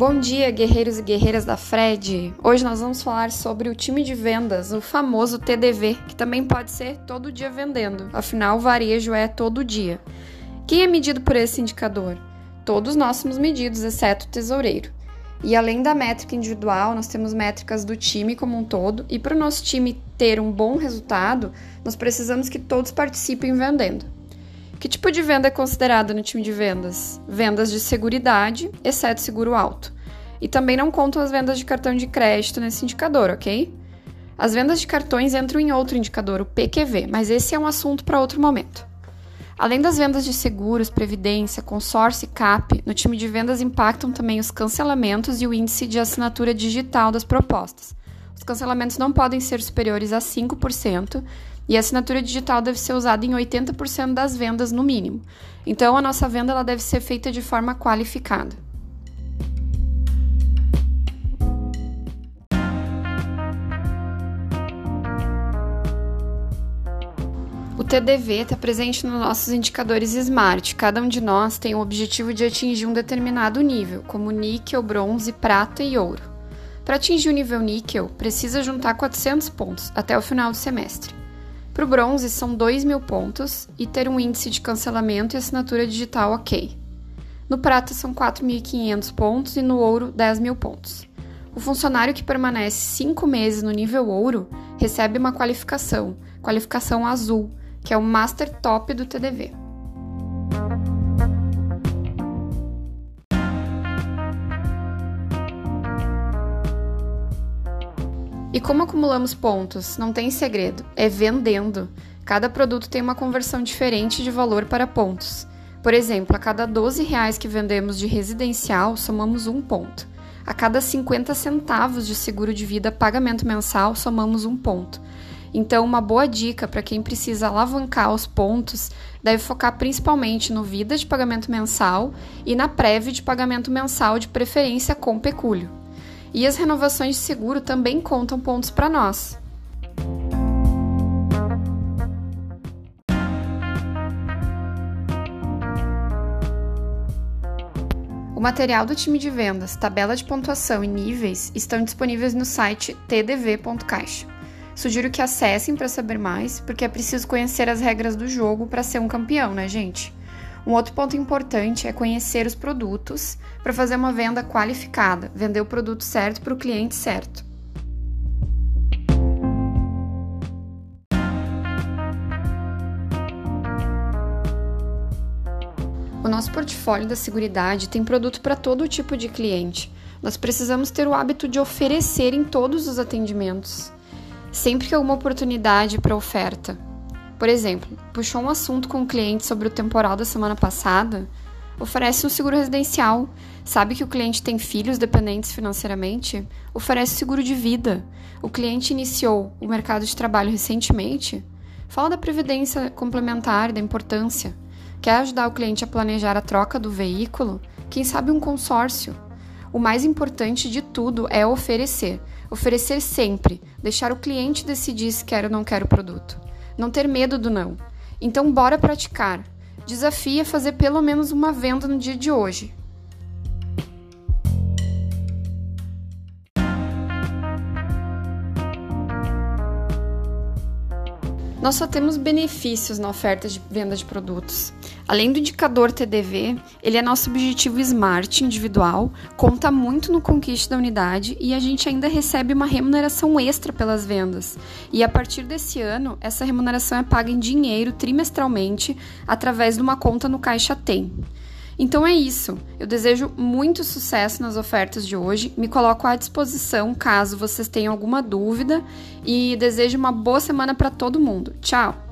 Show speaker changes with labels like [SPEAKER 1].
[SPEAKER 1] Bom dia, guerreiros e guerreiras da Fred! Hoje nós vamos falar sobre o time de vendas, o famoso TDV, que também pode ser todo dia vendendo, afinal, o varejo é todo dia. Quem é medido por esse indicador? Todos nós somos medidos, exceto o tesoureiro. E além da métrica individual, nós temos métricas do time como um todo, e para o nosso time ter um bom resultado, nós precisamos que todos participem vendendo. Que tipo de venda é considerada no time de vendas? Vendas de seguridade, exceto seguro alto. E também não contam as vendas de cartão de crédito nesse indicador, ok? As vendas de cartões entram em outro indicador, o PQV, mas esse é um assunto para outro momento. Além das vendas de seguros, previdência, consórcio e CAP, no time de vendas impactam também os cancelamentos e o índice de assinatura digital das propostas. Os cancelamentos não podem ser superiores a 5%, e a assinatura digital deve ser usada em 80% das vendas no mínimo. Então a nossa venda ela deve ser feita de forma qualificada. TDV está presente nos nossos indicadores SMART. Cada um de nós tem o objetivo de atingir um determinado nível, como níquel, bronze, prata e ouro. Para atingir o nível níquel, precisa juntar 400 pontos até o final do semestre. Para o bronze, são 2 mil pontos e ter um índice de cancelamento e assinatura digital ok. No prata, são 4.500 pontos e no ouro, 10 mil pontos. O funcionário que permanece 5 meses no nível ouro recebe uma qualificação, qualificação azul, que é o Master Top do TDV. E como acumulamos pontos? Não tem segredo, é vendendo. Cada produto tem uma conversão diferente de valor para pontos. Por exemplo, a cada 12 reais que vendemos de residencial, somamos um ponto. A cada 50 centavos de seguro de vida pagamento mensal, somamos um ponto. Então, uma boa dica para quem precisa alavancar os pontos deve focar principalmente no vida de pagamento mensal e na prévia de pagamento mensal de preferência com pecúlio. E as renovações de seguro também contam pontos para nós. O material do time de vendas, tabela de pontuação e níveis estão disponíveis no site tdv.caixa. Sugiro que acessem para saber mais, porque é preciso conhecer as regras do jogo para ser um campeão, né, gente? Um outro ponto importante é conhecer os produtos para fazer uma venda qualificada, vender o produto certo para o cliente certo. O nosso portfólio da Seguridade tem produto para todo tipo de cliente. Nós precisamos ter o hábito de oferecer em todos os atendimentos, sempre que há uma oportunidade para oferta. Por exemplo, puxou um assunto com o um cliente sobre o temporal da semana passada, oferece um seguro residencial. Sabe que o cliente tem filhos dependentes financeiramente? Oferece seguro de vida. O cliente iniciou o mercado de trabalho recentemente? Fala da previdência complementar, da importância. Quer ajudar o cliente a planejar a troca do veículo? Quem sabe um consórcio? O mais importante de tudo é oferecer. Oferecer sempre, deixar o cliente decidir se quer ou não quer o produto não ter medo do não. Então, bora praticar. Desafia fazer pelo menos uma venda no dia de hoje. Nós só temos benefícios na oferta de venda de produtos. Além do indicador TDV, ele é nosso objetivo SMART individual, conta muito no conquiste da unidade e a gente ainda recebe uma remuneração extra pelas vendas. E a partir desse ano, essa remuneração é paga em dinheiro trimestralmente através de uma conta no Caixa Tem. Então é isso. Eu desejo muito sucesso nas ofertas de hoje. Me coloco à disposição caso vocês tenham alguma dúvida e desejo uma boa semana para todo mundo. Tchau!